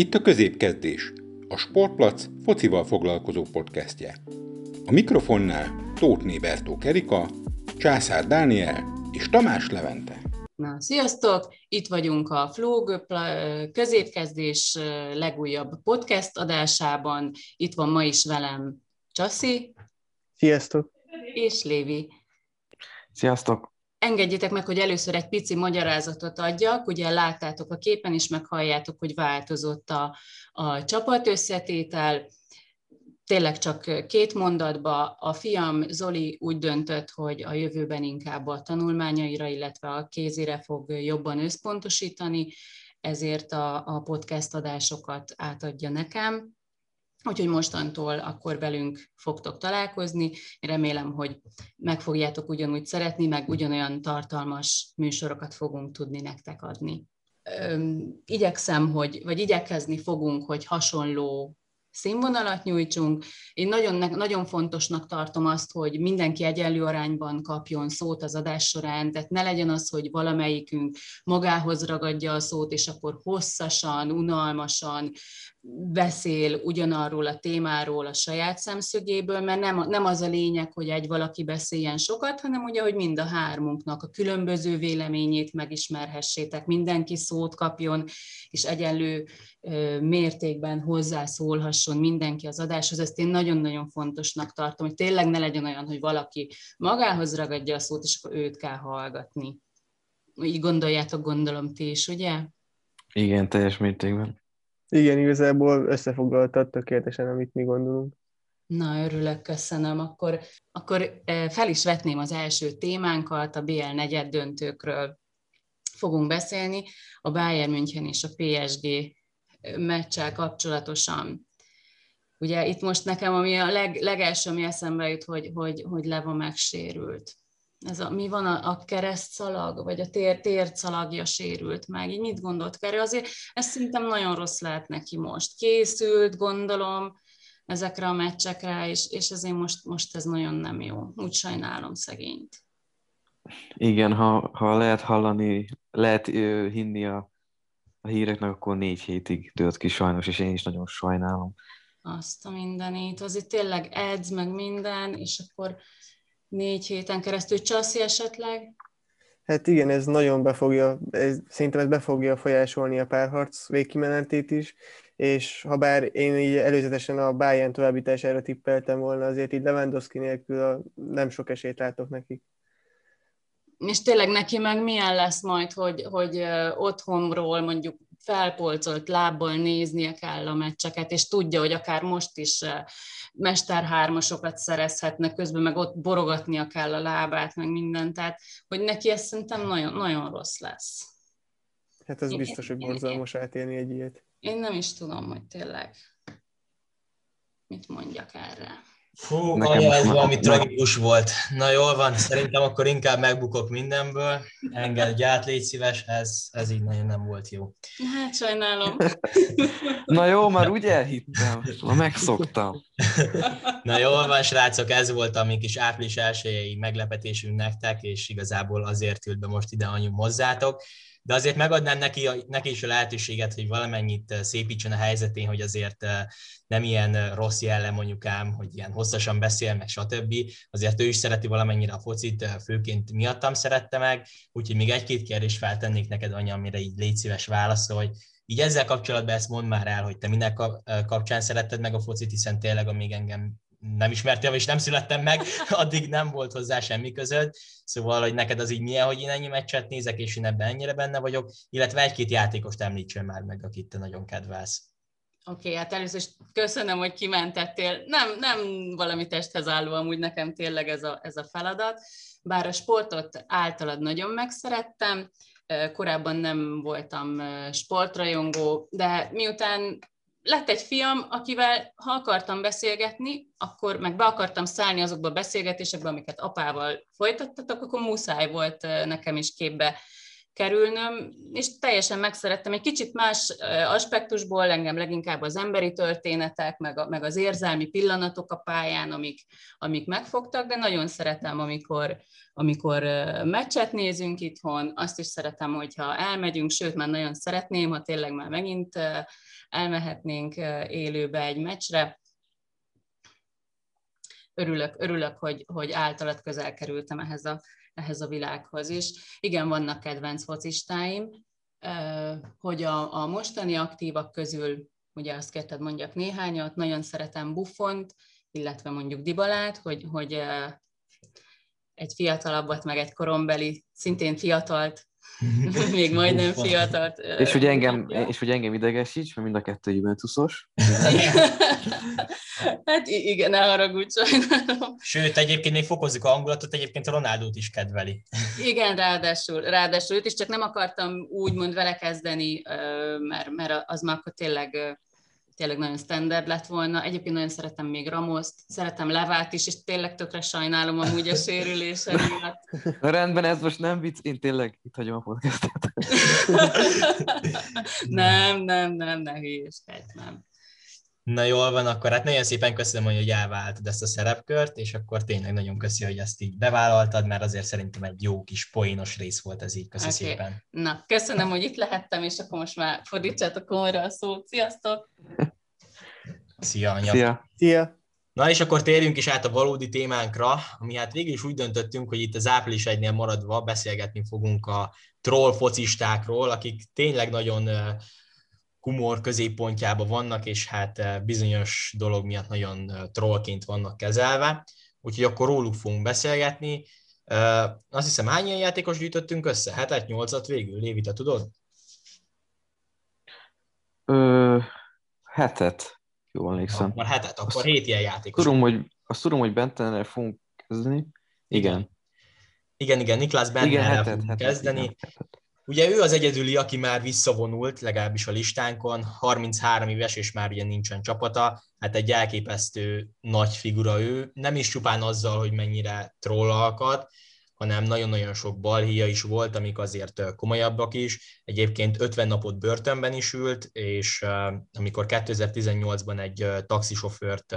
Itt a középkezdés, a Sportplac focival foglalkozó podcastje. A mikrofonnál Tóth Bertó Kerika, Császár Dániel és Tamás Levente. Na, sziasztok! Itt vagyunk a Flow középkezdés legújabb podcast adásában. Itt van ma is velem Csaszi. Sziasztok! És Lévi. Sziasztok! Engedjétek meg, hogy először egy pici magyarázatot adjak. Ugye láttátok a képen is, meghalljátok, hogy változott a, a csapat összetétel. Tényleg csak két mondatba. A fiam Zoli úgy döntött, hogy a jövőben inkább a tanulmányaira, illetve a kézire fog jobban összpontosítani, ezért a, a podcast adásokat átadja nekem Úgyhogy mostantól akkor velünk fogtok találkozni. Én remélem, hogy meg fogjátok ugyanúgy szeretni, meg ugyanolyan tartalmas műsorokat fogunk tudni nektek adni. Igyekszem, hogy, vagy igyekezni fogunk, hogy hasonló színvonalat nyújtsunk. Én nagyon, nagyon fontosnak tartom azt, hogy mindenki egyenlő arányban kapjon szót az adás során, tehát ne legyen az, hogy valamelyikünk magához ragadja a szót, és akkor hosszasan, unalmasan beszél ugyanarról a témáról a saját szemszögéből, mert nem, nem az a lényeg, hogy egy valaki beszéljen sokat, hanem ugye, hogy mind a hármunknak a különböző véleményét megismerhessétek, mindenki szót kapjon, és egyenlő mértékben hozzászólhasson mindenki az adáshoz. Ezt én nagyon-nagyon fontosnak tartom, hogy tényleg ne legyen olyan, hogy valaki magához ragadja a szót, és akkor őt kell hallgatni. Így gondoljátok, gondolom ti is, ugye? Igen, teljes mértékben. Igen, igazából összefoglaltad tökéletesen, amit mi gondolunk. Na, örülök, köszönöm. Akkor, akkor fel is vetném az első témánkat, a BL negyed döntőkről fogunk beszélni, a Bayern München és a PSG meccsel kapcsolatosan. Ugye itt most nekem, ami a leg, legelső, ami eszembe jut, hogy, hogy, hogy Leva megsérült. Ez a, mi van a, a keresztszalag, vagy a tér, térszalagja sérült meg. Így mit gondolt Keri? Azért ez szerintem nagyon rossz lehet neki most. Készült, gondolom, ezekre a meccsekre, és, és ezért most, most ez nagyon nem jó. Úgy sajnálom szegényt. Igen, ha, ha lehet hallani, lehet ö, hinni a, a híreknek, akkor négy hétig tört ki sajnos, és én is nagyon sajnálom. Azt a mindenit. Azért tényleg edz, meg minden, és akkor négy héten keresztül csaszi esetleg? Hát igen, ez nagyon befogja, ez, szerintem ez befogja folyásolni a párharc végkimenetét is, és ha bár én így előzetesen a Bayern továbbítására tippeltem volna, azért így Lewandowski nélkül a, nem sok esélyt látok nekik. És tényleg neki meg milyen lesz majd, hogy, hogy otthonról mondjuk felpolcolt lábbal néznie kell a meccseket, és tudja, hogy akár most is mesterhármasokat szerezhetne, közben meg ott borogatnia kell a lábát, meg mindent, tehát hogy neki ez szerintem nagyon, nagyon rossz lesz. Hát ez biztos, hogy borzalmas átélni egy ilyet. Én nem is tudom, hogy tényleg mit mondjak erre. Fú, anya, ez valami tragikus volt. Na jól van, szerintem akkor inkább megbukok mindenből. Engedj át, légy szíves, ez, ez így nagyon nem volt jó. Hát sajnálom. Na jó, már úgy elhittem, ma megszoktam. Na jól van, srácok, ez volt a mi kis április elsőjei meglepetésünk nektek, és igazából azért ült be most ide anyu hozzátok de azért megadnám neki, neki is a lehetőséget, hogy valamennyit eh, szépítsen a helyzetén, hogy azért eh, nem ilyen eh, rossz jellem mondjuk ám, hogy ilyen hosszasan beszél, meg stb. Azért ő is szereti valamennyire a focit, főként miattam szerette meg, úgyhogy még egy-két kérdést feltennék neked, anya, amire így légy szíves válaszolj. Így ezzel kapcsolatban ezt mondd már el, hogy te minek kapcsán szeretted meg a focit, hiszen tényleg, amíg engem nem ismertem, és nem születtem meg, addig nem volt hozzá semmi között. Szóval, hogy neked az így milyen, hogy én ennyi meccset nézek, és én ebben ennyire benne vagyok, illetve egy-két játékost említsen már meg, akit te nagyon kedvelsz. Oké, okay, hát először is köszönöm, hogy kimentettél. Nem, nem valami testhez álló, amúgy nekem tényleg ez a, ez a feladat. Bár a sportot általad nagyon megszerettem, korábban nem voltam sportrajongó, de miután lett egy fiam, akivel ha akartam beszélgetni, akkor meg be akartam szállni azokba a beszélgetésekbe, amiket apával folytattatok, akkor muszáj volt nekem is képbe kerülnöm, és teljesen megszerettem. Egy kicsit más aspektusból, engem leginkább az emberi történetek, meg, a, meg az érzelmi pillanatok a pályán, amik, amik megfogtak, de nagyon szeretem, amikor, amikor meccset nézünk itthon, azt is szeretem, hogyha elmegyünk, sőt, már nagyon szeretném, ha tényleg már megint elmehetnénk élőbe egy meccsre. Örülök, örülök hogy, hogy általad közel kerültem ehhez a, ehhez a világhoz is. Igen, vannak kedvenc focistáim, hogy a, a mostani aktívak közül, ugye azt ketted mondjak néhányat, nagyon szeretem Buffont, illetve mondjuk Dibalát, hogy, hogy egy fiatalabbat, meg egy korombeli, szintén fiatalt, még majdnem fiatalt. És hogy engem, és hogy engem idegesíts, mert mind a kettő Juventusos. hát igen, ne haragudj sajnálom. Sőt, egyébként még fokozzuk a hangulatot, egyébként Ronaldót is kedveli. Igen, ráadásul, ráadásul őt is csak nem akartam úgymond vele kezdeni, mert, mert az már akkor tényleg tényleg nagyon standard lett volna. Egyébként nagyon szeretem még Ramoszt, szeretem Levát is, és tényleg tökre sajnálom amúgy a sérülése miatt. Na rendben, ez most nem vicc, én tényleg itt hagyom a podcastet. nem, nem, nem, ne hülyeskedj, nem. Na jól van, akkor hát nagyon szépen köszönöm, hogy elvállaltad ezt a szerepkört, és akkor tényleg nagyon köszi, hogy ezt így bevállaltad, mert azért szerintem egy jó kis poénos rész volt ez így. Köszi okay. szépen. Na, köszönöm, hogy itt lehettem, és akkor most már fordítsátok komolra a szót. Sziasztok! Szia, anya! Szia! Szia! Na és akkor térjünk is át a valódi témánkra, ami hát végül is úgy döntöttünk, hogy itt az április egynél maradva beszélgetni fogunk a troll focistákról, akik tényleg nagyon humor középpontjában vannak, és hát eh, bizonyos dolog miatt nagyon eh, trollként vannak kezelve. Úgyhogy akkor róluk fogunk beszélgetni. Eh, azt hiszem, hány ilyen játékos gyűjtöttünk össze? Hetet, nyolcat végül? Lévi, te tudod? Ö, hetet. Jól emlékszem. Akkor hetet, akkor azt hét ilyen játékos. Tudom, hogy, azt tudom, hogy Bentenre fogunk kezdeni. Igen. Igen, igen, Niklas Bentenre fogunk hetet, kezdeni. Igen, hetet. Ugye ő az egyedüli, aki már visszavonult, legalábbis a listánkon, 33 éves, és már ugye nincsen csapata, hát egy elképesztő nagy figura ő, nem is csupán azzal, hogy mennyire trollalkat, hanem nagyon-nagyon sok balhíja is volt, amik azért komolyabbak is. Egyébként 50 napot börtönben is ült, és amikor 2018-ban egy taxisofőrt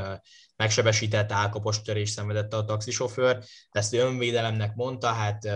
megsebesített, állkapos törés szenvedett a taxisofőr, ezt ő önvédelemnek mondta, hát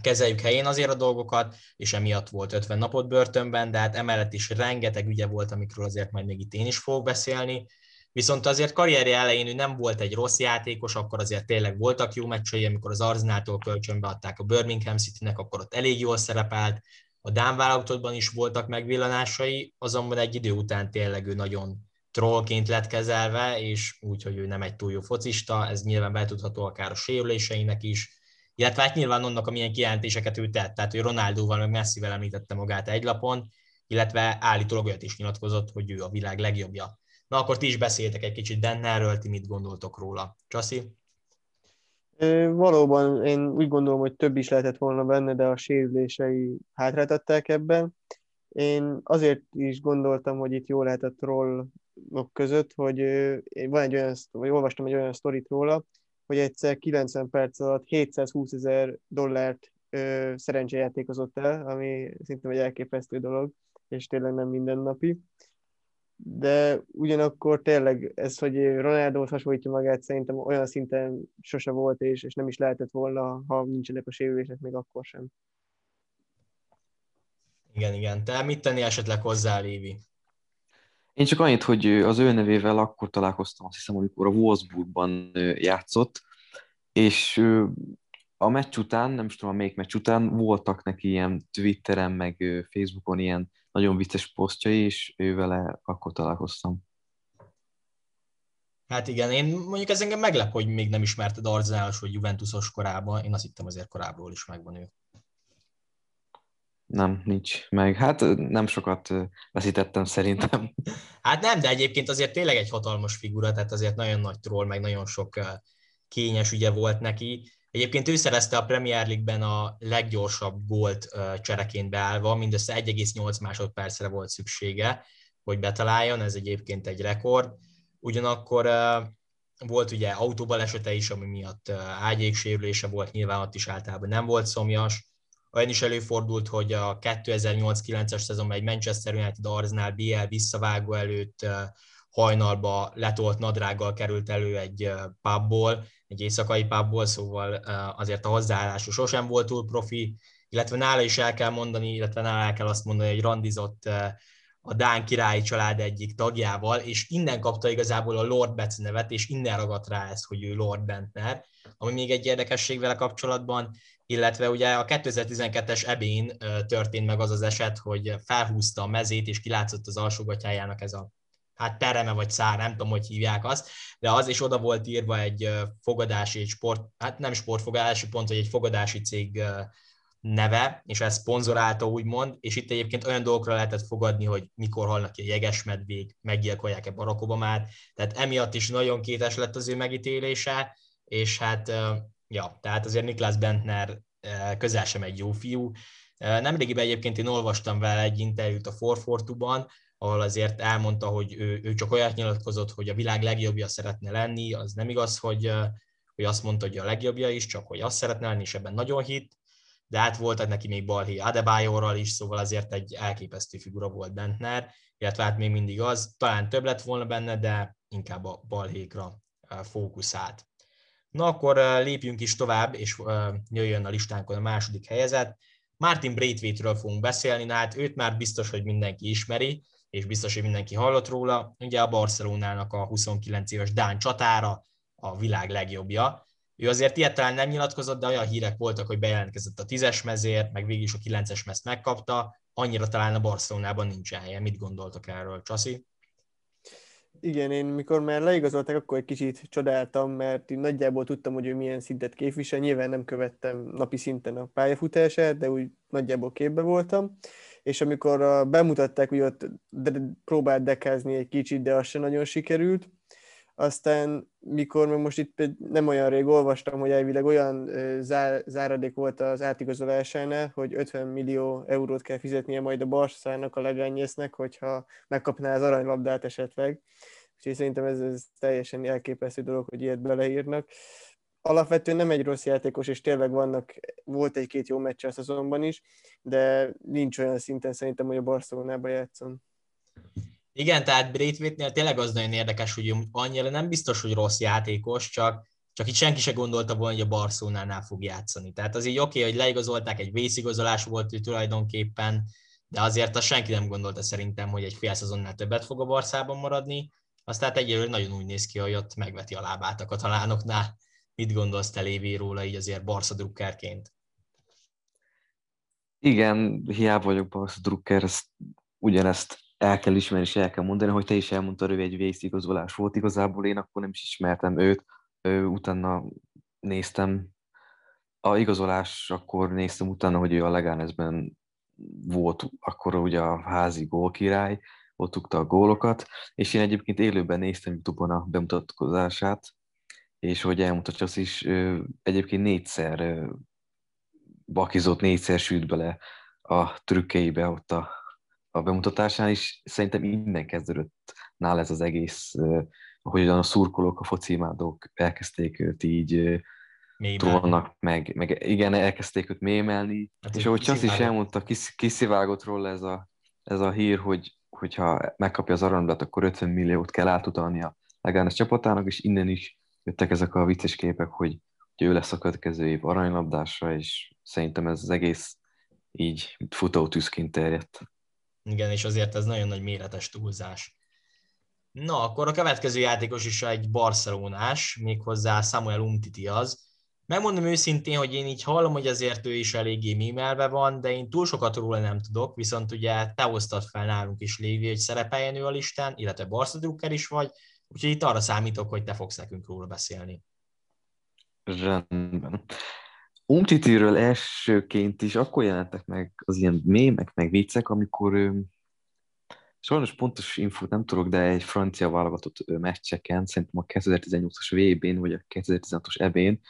kezeljük helyén azért a dolgokat, és emiatt volt 50 napot börtönben, de hát emellett is rengeteg ügye volt, amikről azért majd még itt én is fogok beszélni. Viszont azért karrierje elején ő nem volt egy rossz játékos, akkor azért tényleg voltak jó meccsei, amikor az Arzenától kölcsönbe adták a Birmingham City-nek, akkor ott elég jól szerepelt, a Dán válogatottban is voltak megvillanásai, azonban egy idő után tényleg ő nagyon trollként lett kezelve, és úgy, hogy ő nem egy túl jó focista, ez nyilván betudható akár a sérüléseinek is, illetve hát nyilván annak, amilyen kijelentéseket ő tett, tehát hogy Ronaldóval, meg Messivel említette magát egy lapon, illetve állítólag olyat is nyilatkozott, hogy ő a világ legjobbja. Na akkor ti is beszéltek egy kicsit Dennerről, ti mit gondoltok róla? Csaszi? Valóban én úgy gondolom, hogy több is lehetett volna benne, de a sérülései hátráltatták ebben. Én azért is gondoltam, hogy itt jó lehet a trollok között, hogy van egy olyan, vagy olvastam egy olyan sztorit róla, hogy egyszer 90 perc alatt 720 ezer dollárt ö, szerencsejátékozott el, ami szintén egy elképesztő dolog, és tényleg nem mindennapi. De ugyanakkor tényleg ez, hogy Ronaldo hasonlítja magát, szerintem olyan szinten sose volt, és, és nem is lehetett volna, ha nincsenek a sérülések, még akkor sem. Igen, igen. Te mit tenni esetleg hozzá, Lévi? Én csak annyit, hogy az ő nevével akkor találkoztam, azt hiszem, amikor a Wolfsburgban játszott, és a meccs után, nem is tudom, melyik meccs után voltak neki ilyen Twitteren, meg Facebookon ilyen nagyon vicces posztjai, és ő vele akkor találkoztam. Hát igen, én mondjuk ez engem meglep, hogy még nem ismerted Arzenálos vagy Juventusos korában. Én azt hittem azért korábbról is megvan ő. Nem, nincs meg. Hát nem sokat veszítettem szerintem. Hát nem, de egyébként azért tényleg egy hatalmas figura, tehát azért nagyon nagy troll, meg nagyon sok kényes ügye volt neki. Egyébként ő szerezte a Premier League-ben a leggyorsabb gólt csereként beállva, mindössze 1,8 másodpercre volt szüksége, hogy betaláljon, ez egyébként egy rekord. Ugyanakkor volt ugye autóbalesete is, ami miatt ágyéksérülése volt, nyilván ott is általában nem volt szomjas, olyan is előfordult, hogy a 2008-9-es szezonban egy Manchester United Arsenal BL visszavágó előtt hajnalba letolt nadrággal került elő egy pubból, egy éjszakai pubból, szóval azért a hozzáállása sosem volt túl profi, illetve nála is el kell mondani, illetve nála el kell azt mondani, hogy randizott a Dán királyi család egyik tagjával, és innen kapta igazából a Lord Betts nevet, és innen ragadt rá ezt, hogy ő Lord Bentner, ami még egy érdekesség vele kapcsolatban, illetve ugye a 2012-es ebén történt meg az az eset, hogy felhúzta a mezét, és kilátszott az alsógatyájának ez a hát pereme vagy szár, nem tudom, hogy hívják azt, de az is oda volt írva egy fogadási, egy sport, hát nem sportfogadási pont, hogy egy fogadási cég neve, és ez szponzorálta úgymond, és itt egyébként olyan dolgokra lehetett fogadni, hogy mikor halnak ki a jegesmedvék, meggyilkolják-e Barack Obamát, tehát emiatt is nagyon kétes lett az ő megítélése, és hát, ja, tehát azért Niklas Bentner közel sem egy jó fiú. Nemrégiben egyébként én olvastam vele egy interjút a 442-ban, ahol azért elmondta, hogy ő, ő csak olyat nyilatkozott, hogy a világ legjobbja szeretne lenni, az nem igaz, hogy, hogy azt mondta, hogy a legjobbja is, csak hogy azt szeretne lenni, és ebben nagyon hit, de hát voltak neki még Balhi Adebayorral is, szóval azért egy elképesztő figura volt Bentner, illetve hát még mindig az, talán több lett volna benne, de inkább a balhékra fókuszált. Na akkor lépjünk is tovább, és jöjjön a listánkon a második helyezet. Martin Braithwaite-ről fogunk beszélni, na hát őt már biztos, hogy mindenki ismeri, és biztos, hogy mindenki hallott róla. Ugye a Barcelonának a 29 éves Dán csatára, a világ legjobbja. Ő azért ilyet talán nem nyilatkozott, de olyan hírek voltak, hogy bejelentkezett a tízes mezért, meg végig is a kilences mezt megkapta, annyira talán a Barcelonában nincs helye. Mit gondoltak erről, Csasi? Igen, én mikor már leigazolták, akkor egy kicsit csodáltam, mert nagyjából tudtam, hogy ő milyen szintet képvisel. Nyilván nem követtem napi szinten a pályafutását, de úgy nagyjából képbe voltam. És amikor bemutatták, hogy ott próbált dekázni egy kicsit, de az se nagyon sikerült, aztán mikor meg most itt nem olyan rég olvastam, hogy elvileg olyan zár, záradék volt az átigazolásánál, hogy 50 millió eurót kell fizetnie majd a Barszának, a Legányésznek, hogyha megkapná az aranylabdát esetleg. Úgyhogy szerintem ez, ez teljesen elképesztő dolog, hogy ilyet beleírnak. Alapvetően nem egy rossz játékos, és tényleg vannak, volt egy-két jó meccs a szezonban is, de nincs olyan szinten szerintem, hogy a Barcelonába játszon. Igen, tehát Braithwaite-nél tényleg az nagyon érdekes, hogy annyira nem biztos, hogy rossz játékos, csak, csak itt senki se gondolta volna, hogy a Barcelonánál fog játszani. Tehát az így oké, okay, hogy leigazolták, egy vészigazolás volt ő tulajdonképpen, de azért azt senki nem gondolta szerintem, hogy egy fél szezonnál többet fog a Barszában maradni. Aztán egyelőre nagyon úgy néz ki, hogy ott megveti a lábát a katalánoknál. Mit gondolsz te Lévi róla így azért Barca drukkerként? Igen, hiába vagyok Barca drukker, ezt, ugyanezt el kell ismerni, és el kell mondani, hogy te is elmondtad, hogy egy vészigazolás volt. Igazából én akkor nem is ismertem őt, ő, utána néztem a igazolás, akkor néztem utána, hogy ő a Legánezben volt akkor ugye a házi gólkirály, ott tukta a gólokat, és én egyébként élőben néztem Youtube-on a bemutatkozását, és hogy elmutatja azt is, egyébként négyszer bakizott, négyszer sült bele a trükkeibe ott a a bemutatásán is szerintem innen kezdődött nála ez az egész, ahogyan a szurkolók, a focimádók elkezdték őt így tolnak, meg, meg igen, elkezdték őt mémelni, hát és ahogy Csasz is elmondta, kis, kiszivágott róla ez a, ez a hír, hogy hogyha megkapja az aranylabdát, akkor 50 milliót kell átutalni a Legánes csapatának, és innen is jöttek ezek a vicces képek, hogy, hogy ő lesz a következő év aranylabdásra, és szerintem ez az egész így futótűzként terjedt. Igen, és azért ez nagyon nagy méretes túlzás. Na, akkor a következő játékos is egy barcelonás, méghozzá Samuel Umtiti az. Megmondom őszintén, hogy én így hallom, hogy azért ő is eléggé mímelve van, de én túl sokat róla nem tudok, viszont ugye te hoztad fel nálunk is Lévi, hogy szerepeljen ő a listán, illetve Barca Drucker is vagy, úgyhogy itt arra számítok, hogy te fogsz nekünk róla beszélni. Rendben. Umtitiről elsőként is akkor jelentek meg az ilyen mémek, meg viccek, amikor sajnos pontos infót nem tudok, de egy francia válogatott meccseken, szerintem a 2018-as VB-n, vagy a 2016-os EB-n,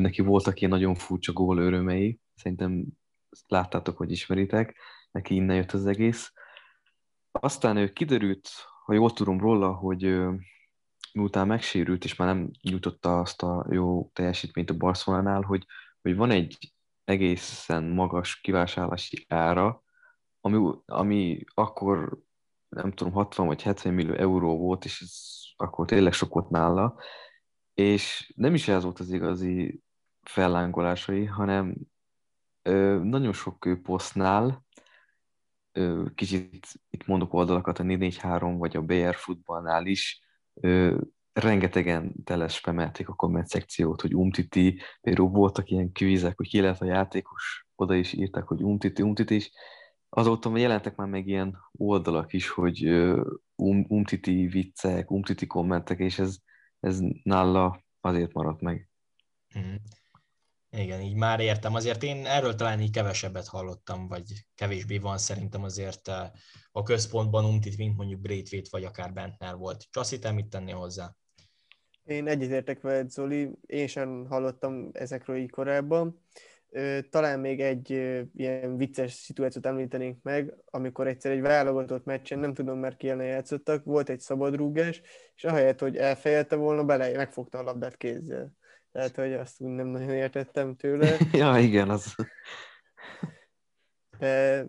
neki voltak ilyen nagyon furcsa gól örömei, szerintem láttátok, hogy ismeritek, neki innen jött az egész. Aztán ő kiderült, ha jól tudom róla, hogy miután megsérült, és már nem nyújtotta azt a jó teljesítményt a Barcelonánál, hogy hogy van egy egészen magas kivásárlási ára, ami, ami akkor nem tudom, 60 vagy 70 millió euró volt, és ez akkor tényleg sok volt nála, és nem is ez volt az igazi fellángolásai, hanem ö, nagyon sok posztnál, ö, kicsit itt mondok oldalakat, a 443 vagy a BR futballnál is, ö, rengetegen telespemelték a komment szekciót, hogy umtiti, például voltak ilyen kvízek, hogy ki lehet a játékos, oda is írták, hogy umtiti, umtiti is. Azóta jelentek már meg ilyen oldalak is, hogy um, umtiti viccek, umtiti kommentek, és ez, ez nála azért maradt meg. Mm. Igen, így már értem. Azért én erről talán így kevesebbet hallottam, vagy kevésbé van szerintem azért a központban umtit, mint mondjuk Braithwaite, vagy akár Bentner volt. Csaszi, te mit tennél hozzá? Én egyetértek veled, Zoli, én sem hallottam ezekről így korábban. Talán még egy ilyen vicces szituációt említenénk meg, amikor egyszer egy válogatott meccsen, nem tudom már ki játszottak, volt egy szabadrúgás, és ahelyett, hogy elfejelte volna, bele megfogta a labdát kézzel. Tehát, hogy azt úgy nem nagyon értettem tőle. ja, igen, az. De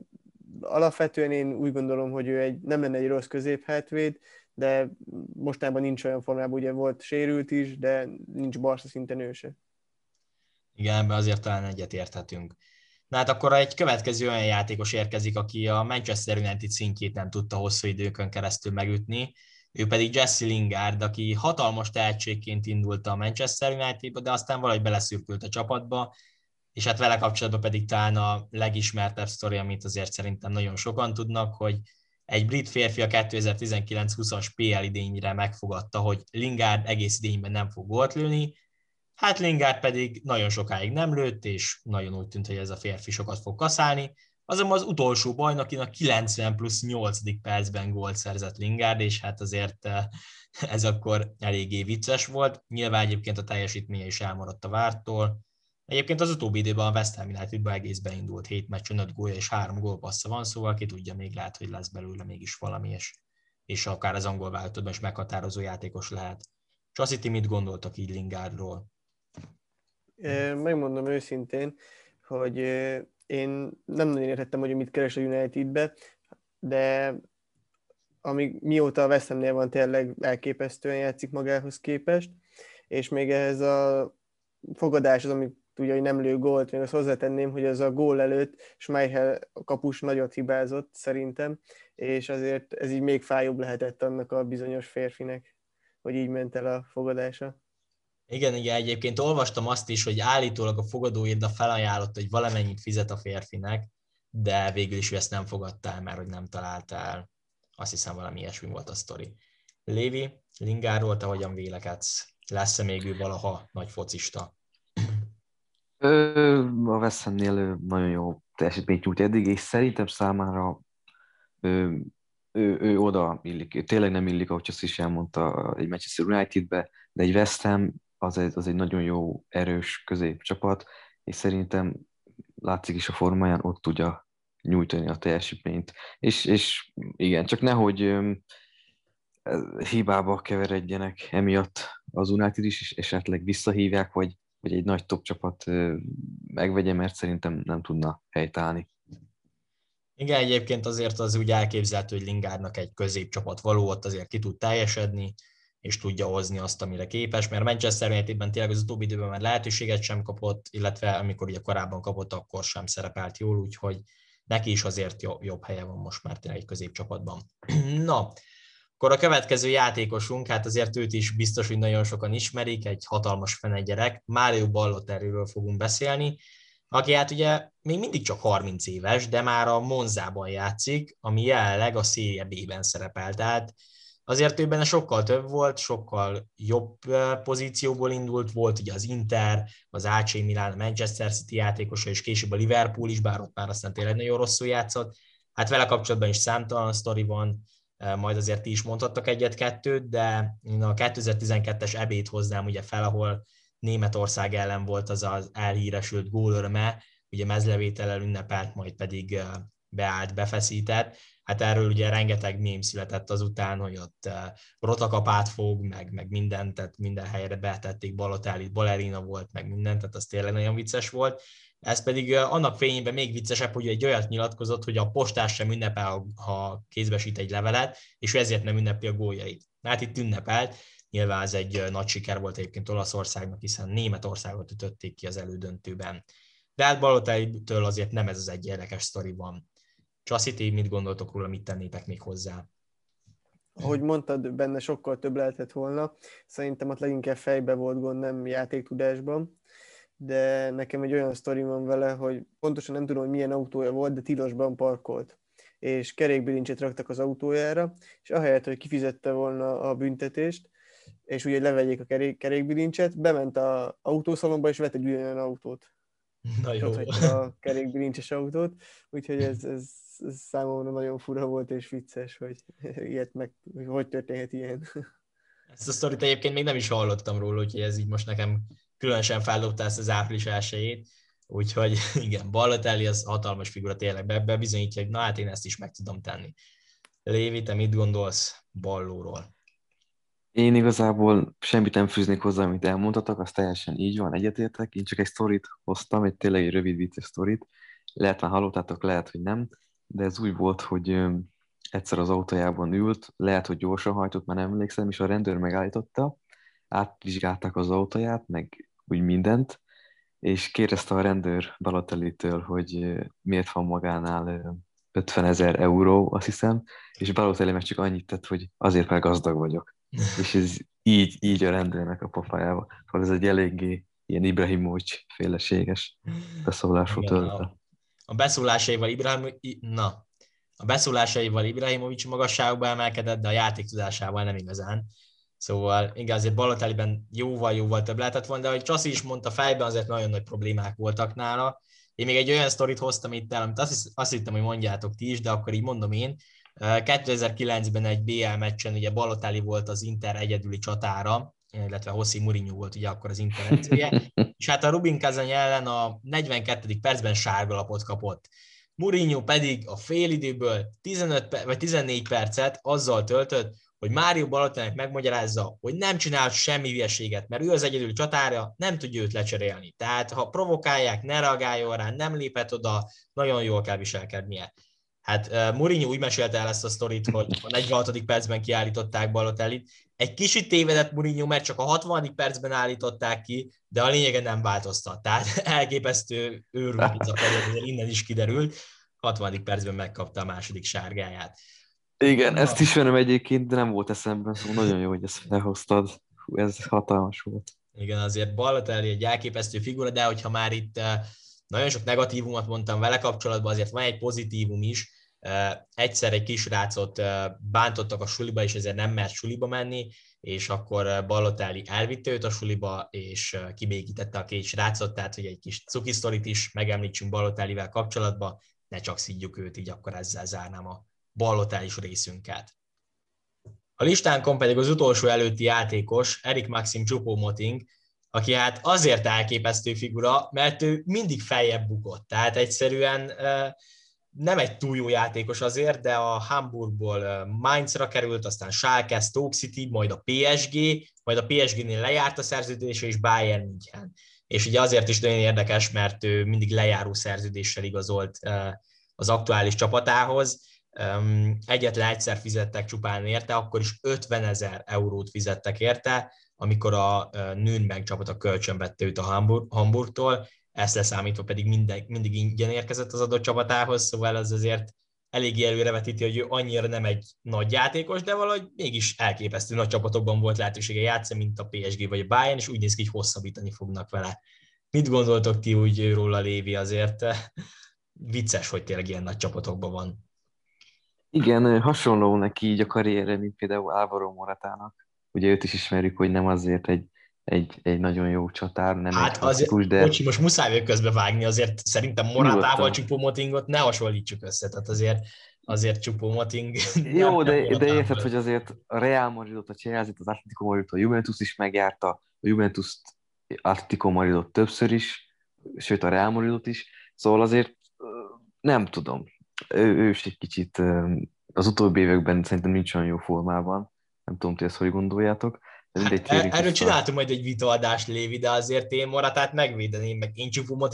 alapvetően én úgy gondolom, hogy ő egy, nem lenne egy rossz középhátvéd, de mostában nincs olyan formában, ugye volt sérült is, de nincs Barca szinten ő se. Igen, ebben azért talán egyet érthetünk. Na hát akkor egy következő olyan játékos érkezik, aki a Manchester United szintjét nem tudta hosszú időkön keresztül megütni, ő pedig Jesse Lingard, aki hatalmas tehetségként indult a Manchester Unitedba, de aztán valahogy beleszürkült a csapatba, és hát vele kapcsolatban pedig talán a legismertebb sztori, amit azért szerintem nagyon sokan tudnak, hogy egy brit férfi a 2019-20-as PL idényre megfogadta, hogy Lingard egész idényben nem fog gólt lőni, hát Lingard pedig nagyon sokáig nem lőtt, és nagyon úgy tűnt, hogy ez a férfi sokat fog kaszálni, azonban az utolsó bajnokin a 90 plusz 8. percben gólt szerzett Lingard, és hát azért eh, ez akkor eléggé vicces volt. Nyilván egyébként a teljesítménye is elmaradt a vártól, Egyébként az utóbbi időben a West Ham Unitedban egész beindult, 7 meccsen 5 gólya és 3 gólpassza van, szóval ki tudja, még lehet, hogy lesz belőle mégis valami, és, és akár az angol változatban is meghatározó játékos lehet. Csasziti, mit gondoltak így Lingardról? Megmondom őszintén, hogy én nem nagyon értettem, hogy mit keres a Unitedbe, de amíg mióta a West Hamnél van, tényleg elképesztően játszik magához képest, és még ehhez a fogadás az, ami tudja, hogy nem lő gólt, még azt hozzátenném, hogy az a gól előtt Schmeichel kapus nagyot hibázott szerintem, és azért ez így még fájóbb lehetett annak a bizonyos férfinek, hogy így ment el a fogadása. Igen, igen, egyébként olvastam azt is, hogy állítólag a fogadóírda felajánlott, hogy valamennyit fizet a férfinek, de végül is ő ezt nem fogadta el, mert hogy nem találta el. Azt hiszem valami ilyesmi volt a sztori. Lévi, Lingáról te hogyan vélekedsz? Lesz-e még ő valaha nagy focista? Ö, a West nagyon jó teljesítményt nyújt eddig, és szerintem számára ő, ő, ő oda illik. Ő tényleg nem illik, ahogy azt is elmondta egy Manchester Unitedbe, de egy West Ham az egy, az egy nagyon jó, erős középcsapat, és szerintem látszik is a formáján, ott tudja nyújtani a teljesítményt. És, és igen, csak nehogy hibába keveredjenek emiatt az United is, és esetleg visszahívják, vagy, vagy egy nagy top csapat megvegye, mert szerintem nem tudna helytállni. Igen, egyébként azért az úgy elképzelhető, hogy Lingárnak egy középcsapat való, ott azért ki tud teljesedni, és tudja hozni azt, amire képes, mert Manchester Unitedben tényleg az utóbbi időben már lehetőséget sem kapott, illetve amikor ugye korábban kapott, akkor sem szerepelt jól, úgyhogy neki is azért jobb helye van most már tényleg egy középcsapatban. Na, akkor a következő játékosunk, hát azért őt is biztos, hogy nagyon sokan ismerik, egy hatalmas fene gyerek, Mário Ballotteriről fogunk beszélni, aki hát ugye még mindig csak 30 éves, de már a Monzában játszik, ami jelenleg a Serie B-ben szerepel. Tehát azért ő benne sokkal több volt, sokkal jobb pozícióból indult, volt ugye az Inter, az AC Milan, a Manchester City játékosa, és később a Liverpool is, bár ott már aztán tényleg nagyon rosszul játszott. Hát vele kapcsolatban is számtalan sztori van, majd azért ti is mondhattak egyet-kettőt, de én a 2012-es ebét hoznám ugye fel, ahol Németország ellen volt az az elhíresült gólörme, ugye mezlevétellel ünnepelt, majd pedig beállt, befeszített. Hát erről ugye rengeteg mém született azután, hogy ott rotakapát fog, meg, meg mindent, tehát minden helyre betették Balotellit, balerina volt, meg mindent, tehát az tényleg nagyon vicces volt. Ez pedig annak fényében még viccesebb, hogy egy olyat nyilatkozott, hogy a postás sem ünnepel, ha kézbesít egy levelet, és ezért nem ünnepli a góljait. Hát itt ünnepelt, nyilván ez egy nagy siker volt egyébként Olaszországnak, hiszen Németországot ütötték ki az elődöntőben. De hát Balotelli-től azért nem ez az egy érdekes sztori van. Csasziti, mit gondoltok róla, mit tennétek még hozzá? Ahogy mondtad, benne sokkal több lehetett volna. Szerintem ott leginkább fejbe volt gond, nem játéktudásban. De nekem egy olyan sztori van vele, hogy pontosan nem tudom, hogy milyen autója volt, de tilosban parkolt és kerékbilincset raktak az autójára, és ahelyett, hogy kifizette volna a büntetést, és ugye levegyék a kerék, kerékbilincset, bement a autószalomba, és vett egy ugyanolyan autót. Na jó. a kerékbilincses autót, úgyhogy ez, ez, ez számomra nagyon fura volt és vicces, hogy ilyet meg, hogy, hogy történhet ilyen. Ezt a sztorit egyébként még nem is hallottam róla, úgyhogy ez így most nekem különösen feldobta ezt az április elsőjét. Úgyhogy igen, Balotelli az hatalmas figura tényleg, be, bizonyítja, hogy na hát én ezt is meg tudom tenni. Lévi, te mit gondolsz Ballóról? Én igazából semmit nem fűznék hozzá, amit elmondhatok, az teljesen így van, egyetértek. Én csak egy sztorit hoztam, egy tényleg egy rövid vicces sztorit. Lehet már hallottátok, lehet, hogy nem, de ez úgy volt, hogy egyszer az autójában ült, lehet, hogy gyorsan hajtott, már nem emlékszem, és a rendőr megállította, átvizsgálták az autóját, meg úgy mindent, és kérdezte a rendőr Balotelli-től, hogy miért van magánál 50 ezer euró, azt hiszem, és Balotelli meg csak annyit tett, hogy azért, mert gazdag vagyok. és ez így, így a rendőrnek a pofájába. Szóval ez egy eléggé ilyen Ibrahimovics féleséges beszólású töltet. A beszólásaival Ibrahim, na, a beszólásaival Ibrahimovics magasságba emelkedett, de a játék tudásával nem igazán. Szóval igen, azért Balotelliben jóval-jóval több lehetett volna, de ahogy Csaszi is mondta, fejben azért nagyon nagy problémák voltak nála. Én még egy olyan sztorit hoztam itt el, amit azt, azt hittem, hogy mondjátok ti is, de akkor így mondom én. 2009-ben egy BL meccsen ugye Balotelli volt az Inter egyedüli csatára, illetve Hossi Mourinho volt ugye akkor az Inter edzője, és hát a Rubin Kazany ellen a 42. percben sárgalapot kapott. Mourinho pedig a félidőből 15 vagy 14 percet azzal töltött, hogy Mário Balotellinek megmagyarázza, hogy nem csinál semmi hülyeséget, mert ő az egyedül csatára, nem tudja őt lecserélni. Tehát ha provokálják, ne reagáljon rá, nem léphet oda, nagyon jól kell viselkednie. Hát Mourinho úgy mesélte el ezt a sztorit, hogy a 46. percben kiállították Balotellit. Egy kicsit tévedett Mourinho, mert csak a 60. percben állították ki, de a lényege nem változtat. Tehát elképesztő őrült innen is kiderült. 60. percben megkapta a második sárgáját. Igen, Na. ezt ismerem egyébként, de nem volt eszemben, szóval nagyon jó, hogy ezt felhoztad. Hú, ez hatalmas volt. Igen, azért Balotelli egy elképesztő figura, de hogyha már itt nagyon sok negatívumot mondtam vele kapcsolatban, azért van egy pozitívum is. Egyszer egy kisrácot bántottak a suliba, és ezért nem mert suliba menni, és akkor Balotelli elvitte őt a suliba, és kibékítette a két srácot, tehát hogy egy kis cuki is megemlítsünk Balotellivel kapcsolatban, ne csak szidjuk őt, így akkor ezzel zárnám a ballotális részünket. A listánkon pedig az utolsó előtti játékos, Erik Maxim Choupo-Moting, aki hát azért elképesztő figura, mert ő mindig feljebb bukott. Tehát egyszerűen nem egy túl jó játékos azért, de a Hamburgból Mainzra került, aztán Schalke, Stoke City, majd a PSG, majd a PSG-nél lejárt a szerződése, és Bayern München. És ugye azért is nagyon érdekes, mert ő mindig lejáró szerződéssel igazolt az aktuális csapatához, egyetlen egyszer fizettek csupán érte, akkor is 50 ezer eurót fizettek érte, amikor a Nürnberg csapata kölcsön vette őt a Hamburg, Hamburgtól, ezt leszámítva pedig minden, mindig ingyen érkezett az adott csapatához, szóval ez azért eléggé előrevetíti, hogy ő annyira nem egy nagy játékos, de valahogy mégis elképesztő nagy csapatokban volt lehetősége játszani, mint a PSG vagy a Bayern, és úgy néz ki, hogy hosszabbítani fognak vele. Mit gondoltok ti úgy róla, Lévi? Azért vicces, hogy tényleg ilyen nagy csapatokban van. Igen, hasonló neki így a karrierre, mint például Álvaro Moratának. Ugye őt is ismerjük, hogy nem azért egy, egy, egy nagyon jó csatár, nem hát egy azért, de... Bocsi, most muszáj közbe vágni, azért szerintem Moratával Csupomotingot ne hasonlítsuk össze, tehát azért azért Csupomoting... Jó, de, de érted, hogy azért a Real Madridot, a Chelsea, az Atletico Madridot, a Juventus is megjárta, a Juventus Atletico Madridot többször is, sőt a Real Madridot is, szóval azért nem tudom, ő, ő is egy kicsit az utóbbi években szerintem nincs olyan jó formában, nem tudom, hogy ezt hogy gondoljátok, Hát, er, erről csináltunk majd egy vitaadást, Lévi, de azért én Moratát megvédeném, meg én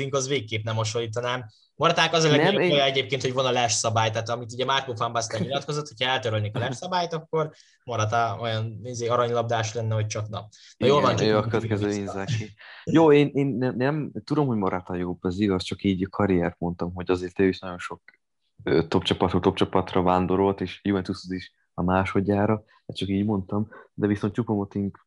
az végképp nem hasonlítanám. Moraták az a legnagyobb én... egyébként, hogy van a les szabály, tehát amit ugye Márko Fambasztán nyilatkozott, hogyha eltörölnék a les szabályt, akkor Morata olyan nézé, aranylabdás lenne, hogy csak nap. Na, jól van, jó, a következő Inzaki. Jó, én, én nem, nem, tudom, hogy Morata jobb, az igaz, csak így karriert mondtam, hogy azért ő is nagyon sok top csapatról top csapatra vándorolt, és Juventus is a másodjára, ezt csak így mondtam, de viszont Csupomoting,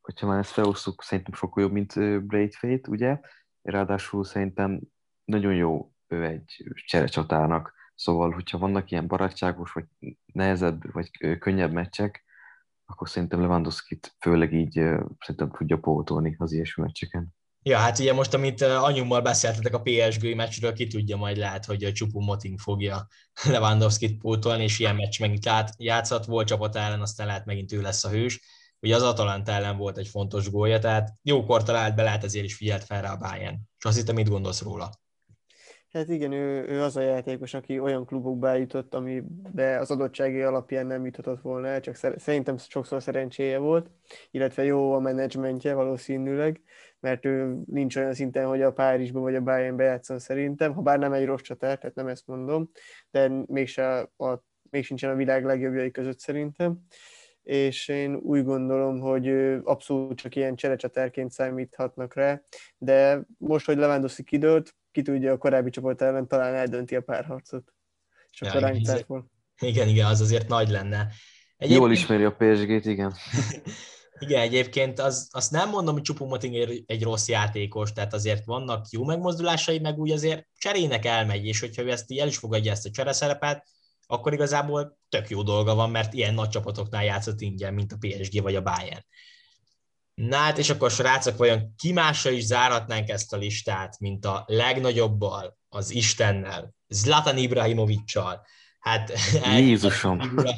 hogyha már ezt felosztjuk, szerintem sokkal jobb, mint Braithwaite, ugye? Ráadásul szerintem nagyon jó ő egy cserecsatárnak, szóval, hogyha vannak ilyen barátságos, vagy nehezebb, vagy könnyebb meccsek, akkor szerintem Lewandowski-t főleg így szerintem tudja pótolni az ilyesmi meccseken. Ja, hát ugye most, amit anyummal beszéltetek a PSG meccsről, ki tudja majd lehet, hogy a Csupu Moting fogja Lewandowski-t pótolni, és ilyen meccs megint játszott, volt csapat ellen, aztán lehet megint ő lesz a hős. Ugye az Atalanta ellen volt egy fontos gólja, tehát jókor talált be, lehet ezért is figyelt fel rá a Bayern. És azt hittem, mit gondolsz róla? Hát igen, ő, ő az a játékos, aki olyan klubokba jutott, amibe az adottsági alapján nem juthatott volna el, csak szerintem sokszor szerencséje volt, illetve jó a menedzsmentje valószínűleg, mert ő nincs olyan szinten, hogy a Párizsban vagy a Bayernbe játszon szerintem, ha bár nem egy rossz csatár, tehát nem ezt mondom, de mégse a, még sincsen a világ legjobbjai között szerintem és én úgy gondolom, hogy abszolút csak ilyen cserecsatárként számíthatnak rá, de most, hogy Lewandowski kidőlt, ki tudja a korábbi csapat ellen talán eldönti a párharcot. És akkor ja, igen, igen, igen, az azért nagy lenne. Egyébként... Jól ismeri a PSG-t, igen. igen, egyébként az, azt nem mondom, hogy Csupomoting egy rossz játékos, tehát azért vannak jó megmozdulásai, meg úgy azért cserének elmegy, és hogyha ő ezt el is fogadja ezt a csereszerepet, akkor igazából tök jó dolga van, mert ilyen nagy csapatoknál játszott ingyen, mint a PSG vagy a Bayern. Na hát, és akkor srácok, vajon ki másra is záratnánk ezt a listát, mint a legnagyobbal, az Istennel, Zlatan Ibrahimovicsal. Hát Jézusom. Figura,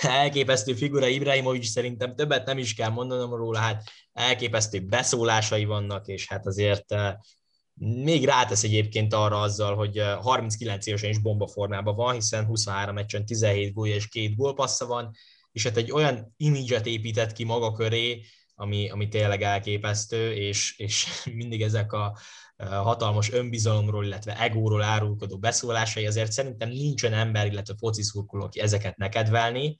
elképesztő figura Ibrahimovics szerintem többet nem is kell mondanom róla, hát elképesztő beszólásai vannak, és hát azért eh, még rátesz egyébként arra azzal, hogy 39 évesen is bombaformában van, hiszen 23 meccsen 17 gólja és két gólpassza van, és hát egy olyan imidzset épített ki maga köré, ami, ami tényleg elképesztő, és, és mindig ezek a hatalmas önbizalomról, illetve egóról árulkodó beszólásai, azért szerintem nincsen ember, illetve foci szurkoló, aki ezeket ne kedvelni,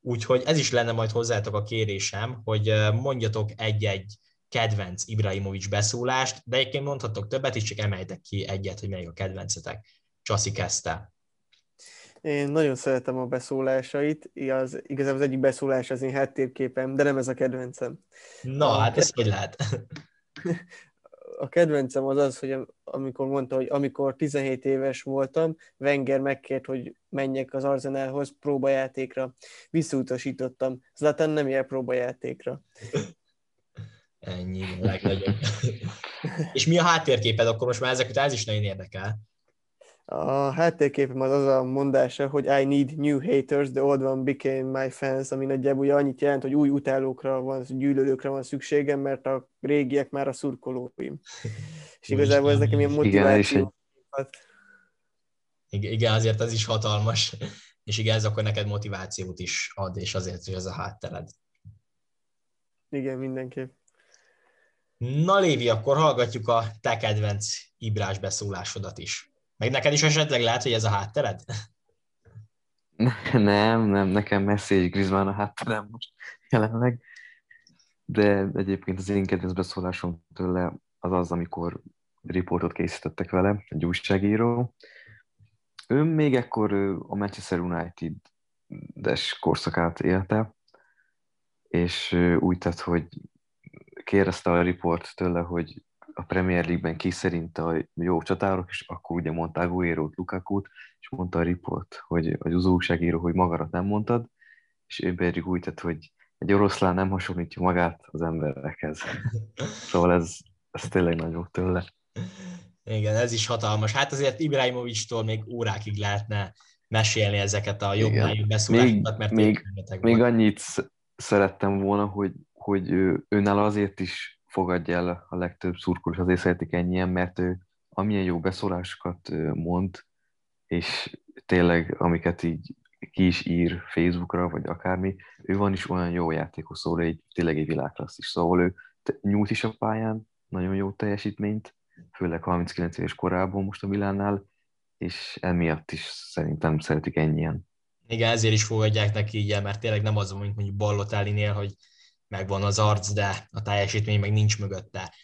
úgyhogy ez is lenne majd hozzátok a kérésem, hogy mondjatok egy-egy kedvenc Ibrahimovics beszólást, de egyébként mondhatok többet is, csak emeltek ki egyet, hogy melyik a kedvencetek. Csaszi kezdte. Én nagyon szeretem a beszólásait, az, igazából az egyik beszólás az én háttérképem, de nem ez a kedvencem. Na, a hát ez hogy lehet? A kedvencem az az, hogy amikor mondta, hogy amikor 17 éves voltam, Wenger megkért, hogy menjek az Arzenálhoz próbajátékra. Visszautasítottam. Zlatan nem jel próbajátékra. Ennyi, legnagyobb. És mi a háttérképed? Akkor most már ezek után ez is nagyon érdekel. A háttérképem az az a mondása, hogy I need new haters, the old one became my fans, ami nagyjából ugye annyit jelent, hogy új utálókra van, gyűlölőkre van szükségem, mert a régiek már a szurkolóim. És igazából ez nekem ilyen motiváció. Igen, igen, azért ez is hatalmas. És igen, ez akkor neked motivációt is ad, és azért, hogy ez a háttered. Igen, mindenképp. Na Lévi, akkor hallgatjuk a te kedvenc Ibrás beszólásodat is. Meg neked is esetleg lehet, hogy ez a háttered? Nem, nem, nekem Messi és Griezmann a hátterem most jelenleg. De egyébként az én kedvenc beszólásom tőle az az, amikor riportot készítettek vele, egy újságíró. Ő még ekkor a Manchester United-es korszakát élte, és úgy tett, hogy kérdezte a riport tőle, hogy a Premier League-ben ki szerint a jó csatárok, és akkor ugye mondta aguero Lukaku-t, és mondta a riport, hogy, az újságíró, hogy magarat nem mondtad, és ő pedig úgy tett, hogy egy oroszlán nem hasonlítja magát az emberekhez. Szóval ez, ez tényleg nagyon tőle. Igen, ez is hatalmas. Hát azért Ibrahimovics-tól még órákig lehetne mesélni ezeket a jobb beszólásokat, mert még, még annyit szerettem volna, hogy hogy ő, őnál azért is fogadja el a legtöbb szurkoló, és azért szeretik ennyien, mert ő amilyen jó beszólásokat mond, és tényleg amiket így ki is ír Facebookra, vagy akármi, ő van is olyan jó játékos, szóval egy, tényleg egy világklassz is. Szóval ő nyújt is a pályán, nagyon jó teljesítményt, főleg 39 éves korában most a Milánnál, és emiatt is szerintem szeretik ennyien. Igen, ezért is fogadják neki így mert tényleg nem az, mint mondjuk Ballotálinél, hogy megvan az arc, de a teljesítmény meg nincs mögötte.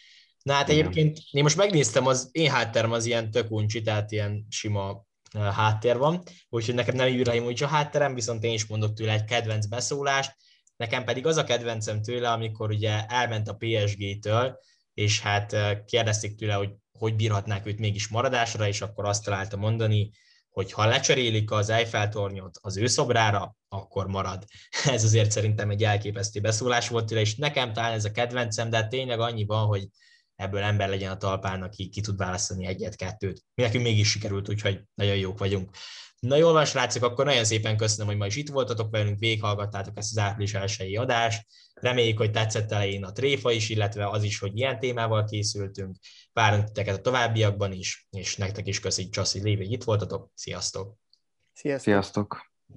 Na hát egyébként én most megnéztem, az én hátterem az ilyen tök uncsi, tehát ilyen sima háttér van, úgyhogy nekem nem Ibrahimovic a hátterem, viszont én is mondok tőle egy kedvenc beszólást, nekem pedig az a kedvencem tőle, amikor ugye elment a PSG-től, és hát kérdezték tőle, hogy hogy bírhatnák őt mégis maradásra, és akkor azt találta mondani, hogy ha lecserélik az Eiffel-tornyot az ő szobrára, akkor marad. Ez azért szerintem egy elképesztő beszólás volt tőle, és nekem talán ez a kedvencem, de tényleg annyi van, hogy ebből ember legyen a talpán, aki ki tud választani egyet-kettőt. Mi nekünk mégis sikerült, úgyhogy nagyon jók vagyunk. Na jól van, srácok, akkor nagyon szépen köszönöm, hogy ma is itt voltatok velünk, végighallgattátok ezt az április elsői adást. Reméljük, hogy tetszett elején a tréfa is, illetve az is, hogy ilyen témával készültünk. Várunk titeket a továbbiakban is, és nektek is köszönjük, Csaszi Lévi, itt voltatok. Sziasztok! Sziasztok! Sziasztok.